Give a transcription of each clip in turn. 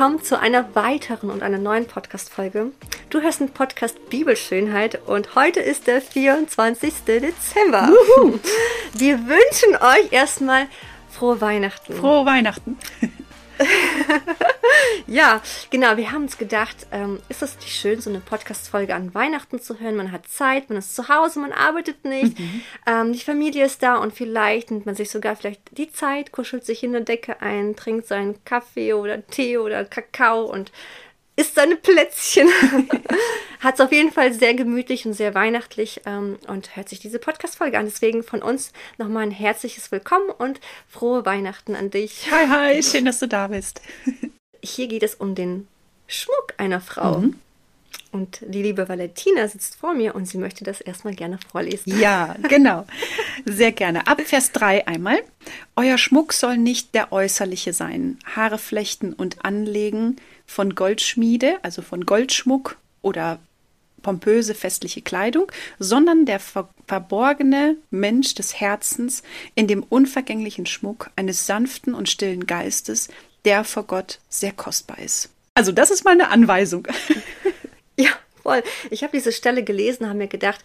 willkommen zu einer weiteren und einer neuen Podcast-Folge. Du hörst den Podcast Bibelschönheit und heute ist der 24. Dezember. Juhu. Wir wünschen euch erstmal frohe Weihnachten. Frohe Weihnachten. ja, genau. Wir haben uns gedacht, ähm, ist es nicht schön, so eine Podcast-Folge an Weihnachten zu hören? Man hat Zeit, man ist zu Hause, man arbeitet nicht, mhm. ähm, die Familie ist da und vielleicht nimmt man sich sogar vielleicht die Zeit, kuschelt sich in der Decke ein, trinkt seinen Kaffee oder Tee oder Kakao und isst seine Plätzchen. Hat es auf jeden Fall sehr gemütlich und sehr weihnachtlich ähm, und hört sich diese Podcast-Folge an. Deswegen von uns nochmal ein herzliches Willkommen und frohe Weihnachten an dich. Hi, hi, schön, dass du da bist. Hier geht es um den Schmuck einer Frau. Mhm. Und die liebe Valentina sitzt vor mir und sie möchte das erstmal gerne vorlesen. Ja, genau. Sehr gerne. Ab Vers 3 einmal. Euer Schmuck soll nicht der äußerliche sein. Haare flechten und anlegen von Goldschmiede, also von Goldschmuck oder pompöse festliche Kleidung, sondern der ver verborgene Mensch des Herzens in dem unvergänglichen Schmuck eines sanften und stillen Geistes, der vor Gott sehr kostbar ist. Also das ist mal eine Anweisung. Ja, voll. Ich habe diese Stelle gelesen, habe mir gedacht,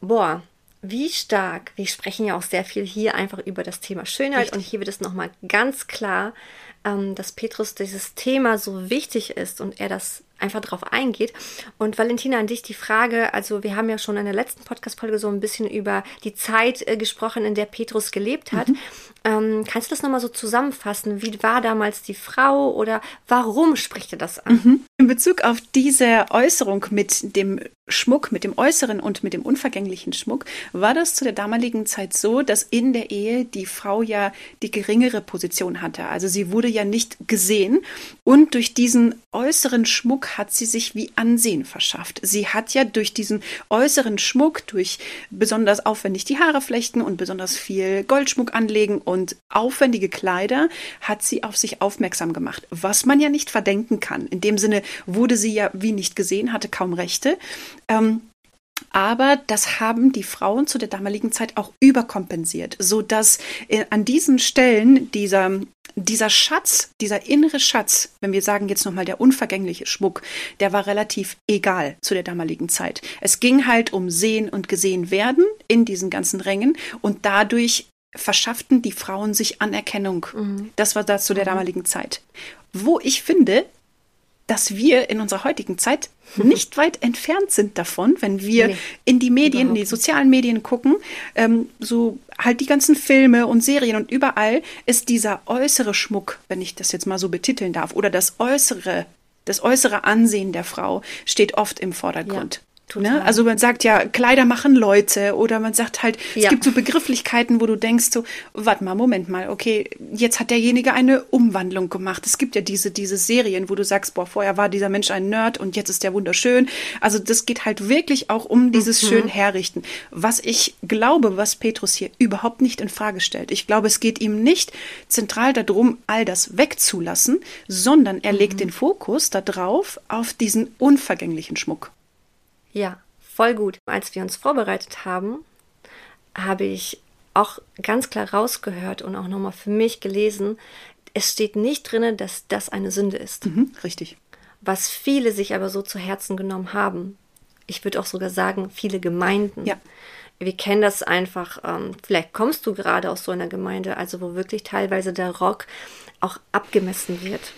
boah, wie stark, wir sprechen ja auch sehr viel hier einfach über das Thema Schönheit Richtig. und hier wird es nochmal ganz klar, ähm, dass Petrus dieses Thema so wichtig ist und er das einfach drauf eingeht. Und Valentina, an dich die Frage, also wir haben ja schon in der letzten Podcast-Folge so ein bisschen über die Zeit äh, gesprochen, in der Petrus gelebt hat. Mhm. Ähm, kannst du das nochmal so zusammenfassen? Wie war damals die Frau oder warum spricht er das an? Mhm. In Bezug auf diese Äußerung mit dem Schmuck, mit dem äußeren und mit dem unvergänglichen Schmuck, war das zu der damaligen Zeit so, dass in der Ehe die Frau ja die geringere Position hatte. Also sie wurde ja nicht gesehen und durch diesen äußeren Schmuck hat sie sich wie Ansehen verschafft. Sie hat ja durch diesen äußeren Schmuck, durch besonders aufwendig die Haare flechten und besonders viel Goldschmuck anlegen und aufwendige Kleider, hat sie auf sich aufmerksam gemacht, was man ja nicht verdenken kann. In dem Sinne wurde sie ja wie nicht gesehen, hatte kaum Rechte. Ähm, aber das haben die Frauen zu der damaligen Zeit auch überkompensiert, so dass äh, an diesen Stellen dieser dieser Schatz, dieser innere Schatz, wenn wir sagen jetzt nochmal der unvergängliche Schmuck, der war relativ egal zu der damaligen Zeit. Es ging halt um Sehen und Gesehen werden in diesen ganzen Rängen und dadurch verschafften die Frauen sich Anerkennung. Mhm. Das war da zu der mhm. damaligen Zeit. Wo ich finde, dass wir in unserer heutigen Zeit nicht weit entfernt sind davon, wenn wir nee, in die Medien, in die sozialen Medien gucken, ähm, so halt die ganzen Filme und Serien und überall ist dieser äußere Schmuck, wenn ich das jetzt mal so betiteln darf, oder das äußere, das äußere Ansehen der Frau steht oft im Vordergrund. Ne? Also man sagt ja, Kleider machen Leute oder man sagt halt, ja. es gibt so Begrifflichkeiten, wo du denkst so, warte mal, Moment mal, okay, jetzt hat derjenige eine Umwandlung gemacht. Es gibt ja diese, diese Serien, wo du sagst, boah, vorher war dieser Mensch ein Nerd und jetzt ist der wunderschön. Also das geht halt wirklich auch um dieses mhm. schön herrichten. Was ich glaube, was Petrus hier überhaupt nicht in Frage stellt. Ich glaube, es geht ihm nicht zentral darum, all das wegzulassen, sondern er mhm. legt den Fokus darauf, auf diesen unvergänglichen Schmuck. Ja, voll gut. Als wir uns vorbereitet haben, habe ich auch ganz klar rausgehört und auch nochmal für mich gelesen, es steht nicht drin, dass das eine Sünde ist. Mhm, richtig. Was viele sich aber so zu Herzen genommen haben. Ich würde auch sogar sagen, viele Gemeinden. Ja. Wir kennen das einfach, ähm, vielleicht kommst du gerade aus so einer Gemeinde, also wo wirklich teilweise der Rock auch abgemessen wird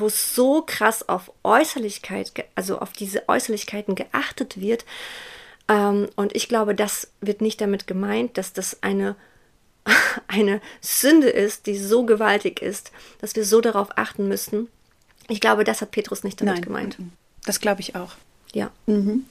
wo so krass auf Äußerlichkeit, also auf diese Äußerlichkeiten geachtet wird. Ähm, und ich glaube, das wird nicht damit gemeint, dass das eine, eine Sünde ist, die so gewaltig ist, dass wir so darauf achten müssen. Ich glaube, das hat Petrus nicht damit Nein, gemeint. Das glaube ich auch. Ja. Mhm.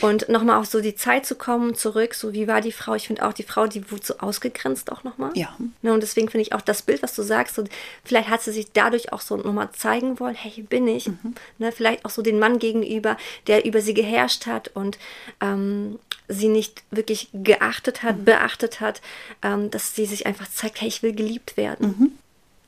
Und nochmal auf so die Zeit zu kommen, zurück, so wie war die Frau? Ich finde auch die Frau, die wurde so ausgegrenzt auch nochmal. Ja. Ne, und deswegen finde ich auch das Bild, was du sagst, so, vielleicht hat sie sich dadurch auch so nochmal zeigen wollen, hey, hier bin ich. Mhm. Ne, vielleicht auch so den Mann gegenüber, der über sie geherrscht hat und ähm, sie nicht wirklich geachtet hat, mhm. beachtet hat, ähm, dass sie sich einfach zeigt, hey, ich will geliebt werden.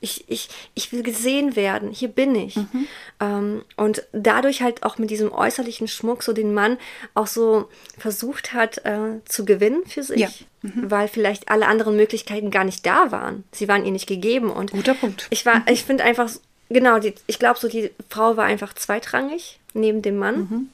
Mhm. Ich, ich, ich will gesehen werden, hier bin ich. Mhm. Ähm, und dadurch halt auch mit diesem äußerlichen Schmuck so den Mann auch so versucht hat äh, zu gewinnen für sich. Ja. Mhm. Weil vielleicht alle anderen Möglichkeiten gar nicht da waren. Sie waren ihr nicht gegeben. Und Guter Punkt. Ich war, ich finde einfach genau, die, ich glaube so, die Frau war einfach zweitrangig neben dem Mann.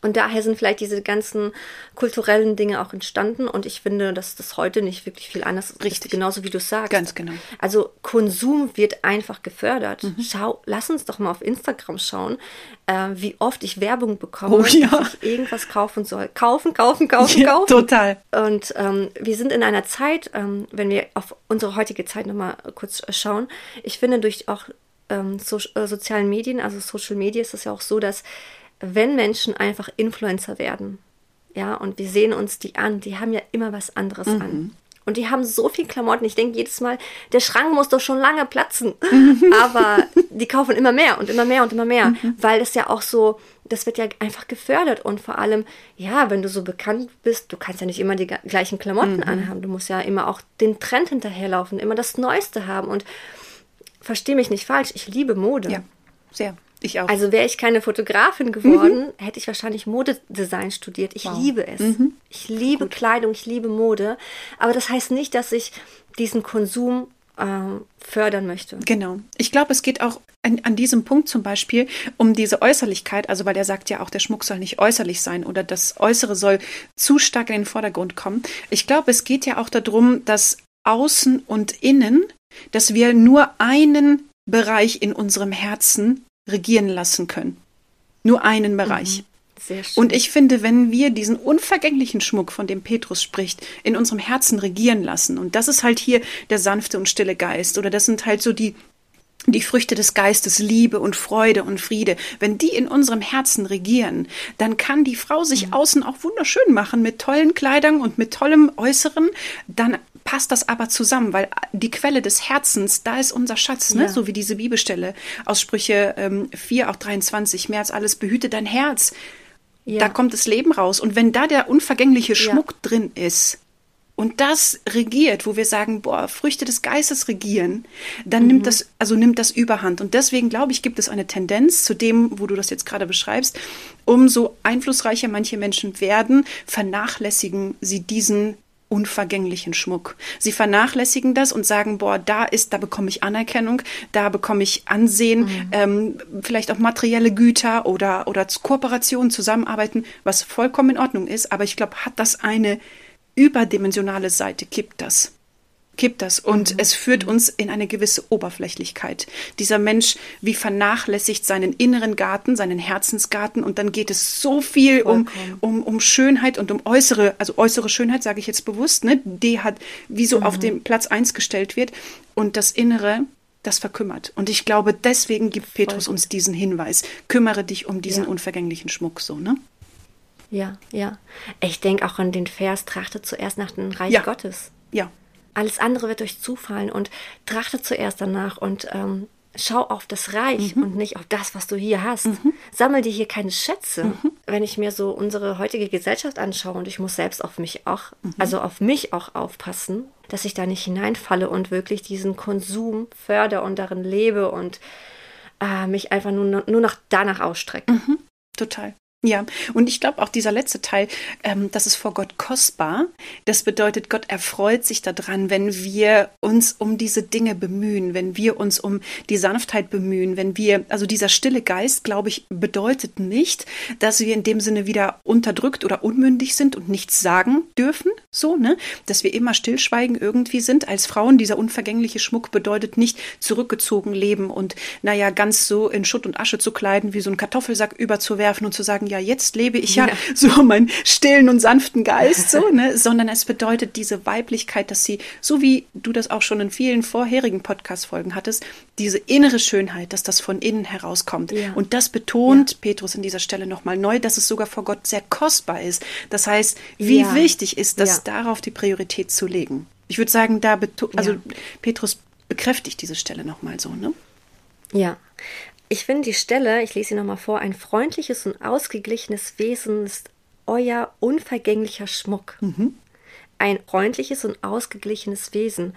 Und daher sind vielleicht diese ganzen kulturellen Dinge auch entstanden. Und ich finde, dass das heute nicht wirklich viel anders Richtig. ist. Genauso wie du sagst. Ganz genau. Also Konsum wird einfach gefördert. Mhm. Schau, lass uns doch mal auf Instagram schauen, äh, wie oft ich Werbung bekomme, Oh ja. dass ich irgendwas kaufen soll. Kaufen, kaufen, kaufen, Ja, kaufen. total. Und ähm, wir sind in einer Zeit, ähm, wenn wir auf unsere heutige Zeit nochmal kurz äh, schauen, ich finde durch auch ähm, so, äh, sozialen Medien, also Social Media, ist es ja auch so, dass wenn Menschen einfach Influencer werden, ja, und wir sehen uns die an, die haben ja immer was anderes an. Und die haben so viel Klamotten. Ich denke jedes Mal, der Schrank muss doch schon lange platzen. Aber die kaufen immer mehr und immer mehr und immer mehr, weil es ja auch so, das wird ja einfach gefördert. Und vor allem, ja, wenn du so bekannt bist, du kannst ja nicht immer die gleichen Klamotten anhaben. Du musst ja immer auch den Trend hinterherlaufen, immer das Neueste haben. Und versteh mich nicht falsch, ich liebe Mode. Ja, sehr. Ich auch. Also wäre ich keine Fotografin geworden, hätte ich wahrscheinlich Modedesign studiert. Ich liebe es. Ich liebe Kleidung, ich liebe Mode. Aber das heißt nicht, dass ich diesen Konsum ähm, fördern möchte. Genau. Ich glaube, es geht auch an, an diesem Punkt zum Beispiel um diese Äußerlichkeit, also weil er sagt ja auch, der Schmuck soll nicht äußerlich sein oder das Äußere soll zu stark in den Vordergrund kommen. Ich glaube, es geht ja auch darum, dass Außen und Innen, dass wir nur einen Bereich in unserem Herzen regieren lassen können. Nur einen Bereich. Sehr schön. Und ich finde, wenn wir diesen unvergänglichen Schmuck, von dem Petrus spricht, in unserem Herzen regieren lassen, und das ist halt hier der sanfte und stille Geist, oder das sind halt so die, die Früchte des Geistes, Liebe und Freude und Friede, wenn die in unserem Herzen regieren, dann kann die Frau sich außen auch wunderschön machen mit tollen Kleidern und mit tollem Äußeren, dann passt das aber zusammen, weil die Quelle des Herzens, da ist unser Schatz, ne? Ja. so wie diese Bibelstelle aus Sprüche ähm, 4, auch 23, mehr als alles behüte dein Herz. Ja. Da kommt das Leben raus. Und wenn da der unvergängliche Schmuck drin ist und das regiert, wo wir sagen, boah, Früchte des Geistes regieren, dann nimmt das, also nimmt das Überhand. Und deswegen glaube ich, gibt es eine Tendenz zu dem, wo du das jetzt gerade beschreibst, umso einflussreicher manche Menschen werden, vernachlässigen sie diesen unvergänglichen Schmuck. Sie vernachlässigen das und sagen, boah, da ist, da bekomme ich Anerkennung, da bekomme ich Ansehen, ähm, vielleicht auch materielle Güter oder, oder Kooperationen, Zusammenarbeiten, was vollkommen in Ordnung ist. Aber ich glaube, hat das eine überdimensionale Seite, kippt das. Kippt das und es führt uns in eine gewisse Oberflächlichkeit. Dieser Mensch, wie vernachlässigt seinen inneren Garten, seinen Herzensgarten und dann geht es so viel um, Vollkommen. um, um Schönheit und um äußere, also äußere Schönheit sage ich jetzt bewusst, ne, die hat wie so auf den Platz eins gestellt wird und das Innere, das verkümmert. Und ich glaube, deswegen gibt Petrus uns diesen Hinweis. Kümmere dich um diesen Ja. unvergänglichen Schmuck, so, ne? Ja, ja. Ich denke auch an den Vers, trachtet zuerst nach dem Reich Ja. Gottes. Ja. Alles andere wird euch zufallen und trachte zuerst danach und ähm, schau auf das Reich und nicht auf das, was du hier hast. Sammel dir hier keine Schätze. Wenn ich mir so unsere heutige Gesellschaft anschaue und ich muss selbst auf mich auch, also auf mich auch aufpassen, dass ich da nicht hineinfalle und wirklich diesen Konsum förder und darin lebe und äh, mich einfach nur, nur noch danach ausstrecke. Total. Ja, und ich glaube auch dieser letzte Teil, ähm, das ist vor Gott kostbar. Das bedeutet, Gott erfreut sich daran, wenn wir uns um diese Dinge bemühen, wenn wir uns um die Sanftheit bemühen, wenn wir, also dieser stille Geist, glaube ich, bedeutet nicht, dass wir in dem Sinne wieder unterdrückt oder unmündig sind und nichts sagen dürfen, so, ne? Dass wir immer stillschweigen irgendwie sind. Als Frauen, dieser unvergängliche Schmuck bedeutet nicht zurückgezogen leben und, naja, ganz so in Schutt und Asche zu kleiden, wie so einen Kartoffelsack überzuwerfen und zu sagen, ja, jetzt lebe ich ja, Ja. so meinen stillen und sanften Geist, so, ne? Sondern es bedeutet diese Weiblichkeit, dass sie, so wie du das auch schon in vielen vorherigen Podcast-Folgen hattest, diese innere Schönheit, dass das von innen herauskommt. Ja. Und das betont Petrus in dieser Stelle nochmal neu, dass es sogar vor Gott sehr kostbar ist. Das heißt, wie Ja. wichtig ist das, Ja. Darauf die Priorität zu legen. Ich würde sagen, da also Ja. Petrus bekräftigt diese Stelle nochmal so, ne? Ja. Ich finde die Stelle, ich lese sie nochmal vor, ein freundliches und ausgeglichenes Wesen ist euer unvergänglicher Schmuck. Ein freundliches und ausgeglichenes Wesen.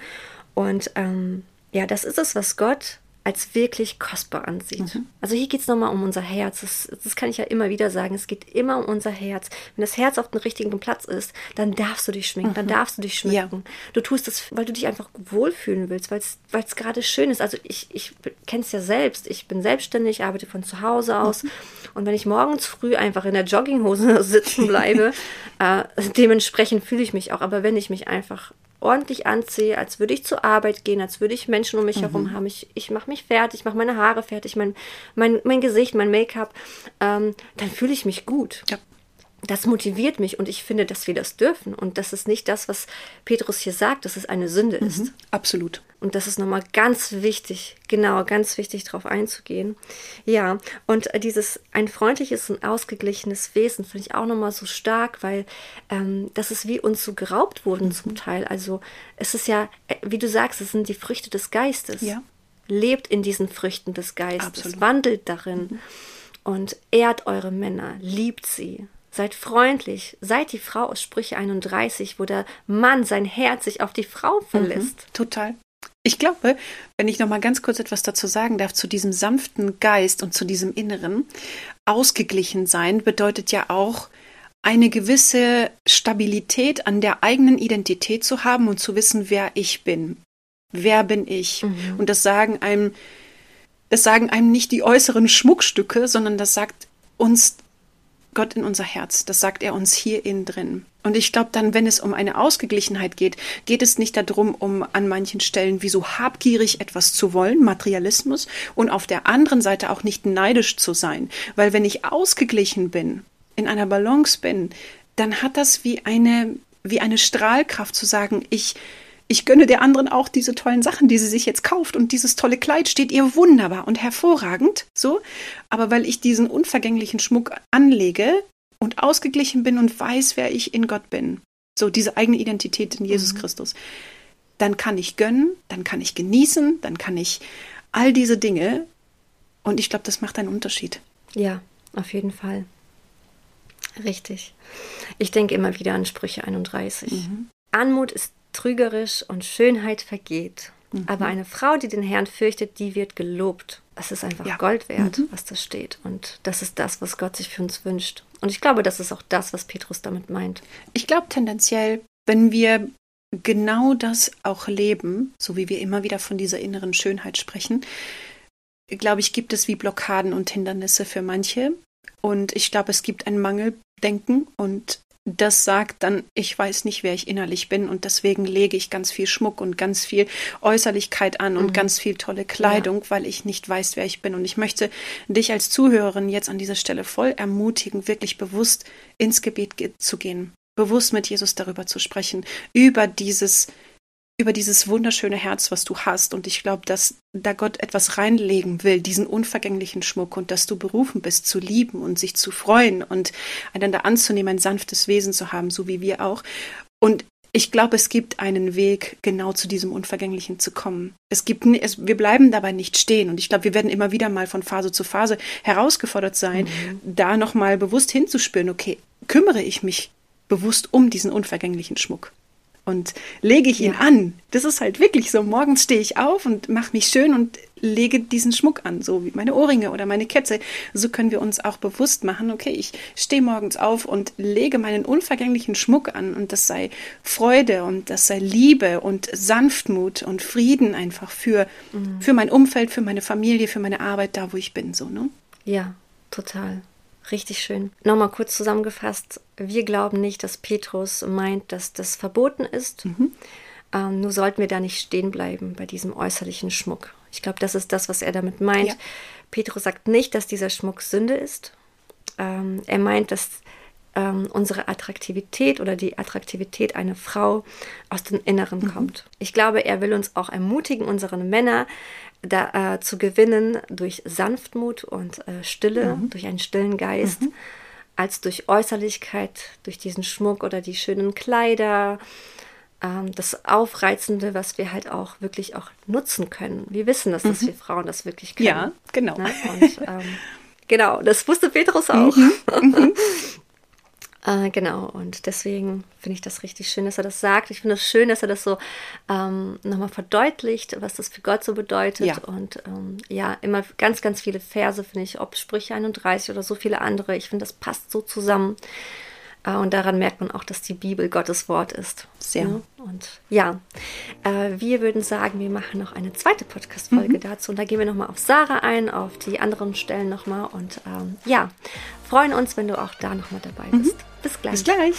Und ähm, ja, das ist es, was Gott als wirklich kostbar ansieht. Mhm. Also hier geht es nochmal um unser Herz. Das, das, kann ich ja immer wieder sagen. Es geht immer um unser Herz. Wenn das Herz auf dem richtigen Platz ist, dann darfst du dich schminken, mhm. dann darfst du dich schminken. Ja. Du tust es, weil du dich einfach wohlfühlen willst, weil es gerade schön ist. Also ich, ich kenne es ja selbst. Ich bin selbstständig, arbeite von zu Hause aus. Mhm. Und wenn ich morgens früh einfach in der Jogginghose sitzen bleibe, äh, dementsprechend fühle ich mich auch. Aber wenn ich mich einfach ordentlich anziehe, als würde ich zur Arbeit gehen, als würde ich Menschen um mich mhm. herum haben. Ich, ich mache mich fertig, mache meine Haare fertig, mein, mein, mein Gesicht, mein Make-up, ähm, dann fühle ich mich gut. Ja das motiviert mich und ich finde, dass wir das dürfen. Und das ist nicht das, was Petrus hier sagt, dass es eine Sünde ist. Mhm, absolut. Und das ist nochmal ganz wichtig, genau, ganz wichtig darauf einzugehen. Ja, und dieses ein freundliches und ausgeglichenes Wesen finde ich auch nochmal so stark, weil ähm, das ist wie uns so geraubt wurden mhm. zum Teil. Also es ist ja, äh, wie du sagst, es sind die Früchte des Geistes. Ja. Lebt in diesen Früchten des Geistes, Absolut. wandelt darin mhm. und ehrt eure Männer, liebt sie Seid freundlich, seid die Frau aus Sprüche 31, wo der Mann sein Herz sich auf die Frau mhm, verlässt. Mhm, total. Ich glaube, wenn ich noch mal ganz kurz etwas dazu sagen darf, zu diesem sanften Geist und zu diesem Inneren, ausgeglichen sein bedeutet ja auch, eine gewisse Stabilität an der eigenen Identität zu haben und zu wissen, wer ich bin. Wer bin ich? Mhm. Und das sagen einem, das sagen einem nicht die äußeren Schmuckstücke, sondern das sagt uns Gott in unser Herz. Das sagt er uns hier innen drin. Und ich glaube dann, wenn es um eine Ausgeglichenheit geht, geht es nicht darum, um an manchen Stellen wie so habgierig etwas zu wollen, Materialismus, und auf der anderen Seite auch nicht neidisch zu sein. Weil wenn ich ausgeglichen bin, in einer Balance bin, dann hat das wie eine, wie eine Strahlkraft zu sagen, ich, ich gönne der anderen auch diese tollen Sachen, die sie sich jetzt kauft und dieses tolle Kleid steht ihr wunderbar und hervorragend, so. Aber weil ich diesen unvergänglichen Schmuck anlege und ausgeglichen bin und weiß, wer ich in Gott bin, so diese eigene Identität in Jesus mhm. Christus, dann kann ich gönnen, dann kann ich genießen, dann kann ich all diese Dinge und ich glaube, das macht einen Unterschied. Ja, auf jeden Fall. Richtig. Ich denke immer wieder an Sprüche 31. Mhm. Anmut ist trügerisch und Schönheit vergeht. Mhm. Aber eine Frau, die den Herrn fürchtet, die wird gelobt. Es ist einfach ja. Gold wert, mhm. was da steht. Und das ist das, was Gott sich für uns wünscht. Und ich glaube, das ist auch das, was Petrus damit meint. Ich glaube tendenziell, wenn wir genau das auch leben, so wie wir immer wieder von dieser inneren Schönheit sprechen, glaube ich, gibt es wie Blockaden und Hindernisse für manche. Und ich glaube, es gibt ein Mangeldenken und das sagt dann, ich weiß nicht, wer ich innerlich bin und deswegen lege ich ganz viel Schmuck und ganz viel Äußerlichkeit an und mhm. ganz viel tolle Kleidung, ja. weil ich nicht weiß, wer ich bin. Und ich möchte dich als Zuhörerin jetzt an dieser Stelle voll ermutigen, wirklich bewusst ins Gebet zu gehen, bewusst mit Jesus darüber zu sprechen, über dieses über dieses wunderschöne Herz, was du hast. Und ich glaube, dass da Gott etwas reinlegen will, diesen unvergänglichen Schmuck und dass du berufen bist zu lieben und sich zu freuen und einander anzunehmen, ein sanftes Wesen zu haben, so wie wir auch. Und ich glaube, es gibt einen Weg, genau zu diesem Unvergänglichen zu kommen. Es gibt, es, wir bleiben dabei nicht stehen. Und ich glaube, wir werden immer wieder mal von Phase zu Phase herausgefordert sein, mhm. da nochmal bewusst hinzuspüren, okay, kümmere ich mich bewusst um diesen unvergänglichen Schmuck und lege ich ihn ja. an. Das ist halt wirklich so. Morgens stehe ich auf und mache mich schön und lege diesen Schmuck an, so wie meine Ohrringe oder meine Kette. So können wir uns auch bewusst machen, okay, ich stehe morgens auf und lege meinen unvergänglichen Schmuck an und das sei Freude und das sei Liebe und Sanftmut und Frieden einfach für, mhm. für mein Umfeld, für meine Familie, für meine Arbeit, da wo ich bin, so, ne? Ja, total. Richtig schön. Nochmal kurz zusammengefasst. Wir glauben nicht, dass Petrus meint, dass das verboten ist. Mhm. Ähm, nur sollten wir da nicht stehen bleiben bei diesem äußerlichen Schmuck. Ich glaube, das ist das, was er damit meint. Ja. Petrus sagt nicht, dass dieser Schmuck Sünde ist. Ähm, er meint, dass ähm, unsere Attraktivität oder die Attraktivität einer Frau aus dem Inneren mhm. kommt. Ich glaube, er will uns auch ermutigen, unsere Männer da, äh, zu gewinnen durch Sanftmut und äh, Stille, mhm. durch einen stillen Geist, mhm. als durch Äußerlichkeit, durch diesen Schmuck oder die schönen Kleider, ähm, das Aufreizende, was wir halt auch wirklich auch nutzen können. Wir wissen das, dass mhm. wir Frauen das wirklich können. Ja, genau. Ne? Und, ähm, genau, das wusste Petrus auch. Äh, genau, und deswegen finde ich das richtig schön, dass er das sagt. Ich finde es schön, dass er das so ähm, nochmal verdeutlicht, was das für Gott so bedeutet. Ja. Und ähm, ja, immer ganz, ganz viele Verse, finde ich, ob Sprüche 31 oder so viele andere. Ich finde, das passt so zusammen. Äh, und daran merkt man auch, dass die Bibel Gottes Wort ist. Sehr. Ja, und ja, äh, wir würden sagen, wir machen noch eine zweite Podcast-Folge dazu. Und da gehen wir nochmal auf Sarah ein, auf die anderen Stellen nochmal. Und ähm, ja, freuen uns, wenn du auch da nochmal dabei bist. Bis gleich. Bis gleich.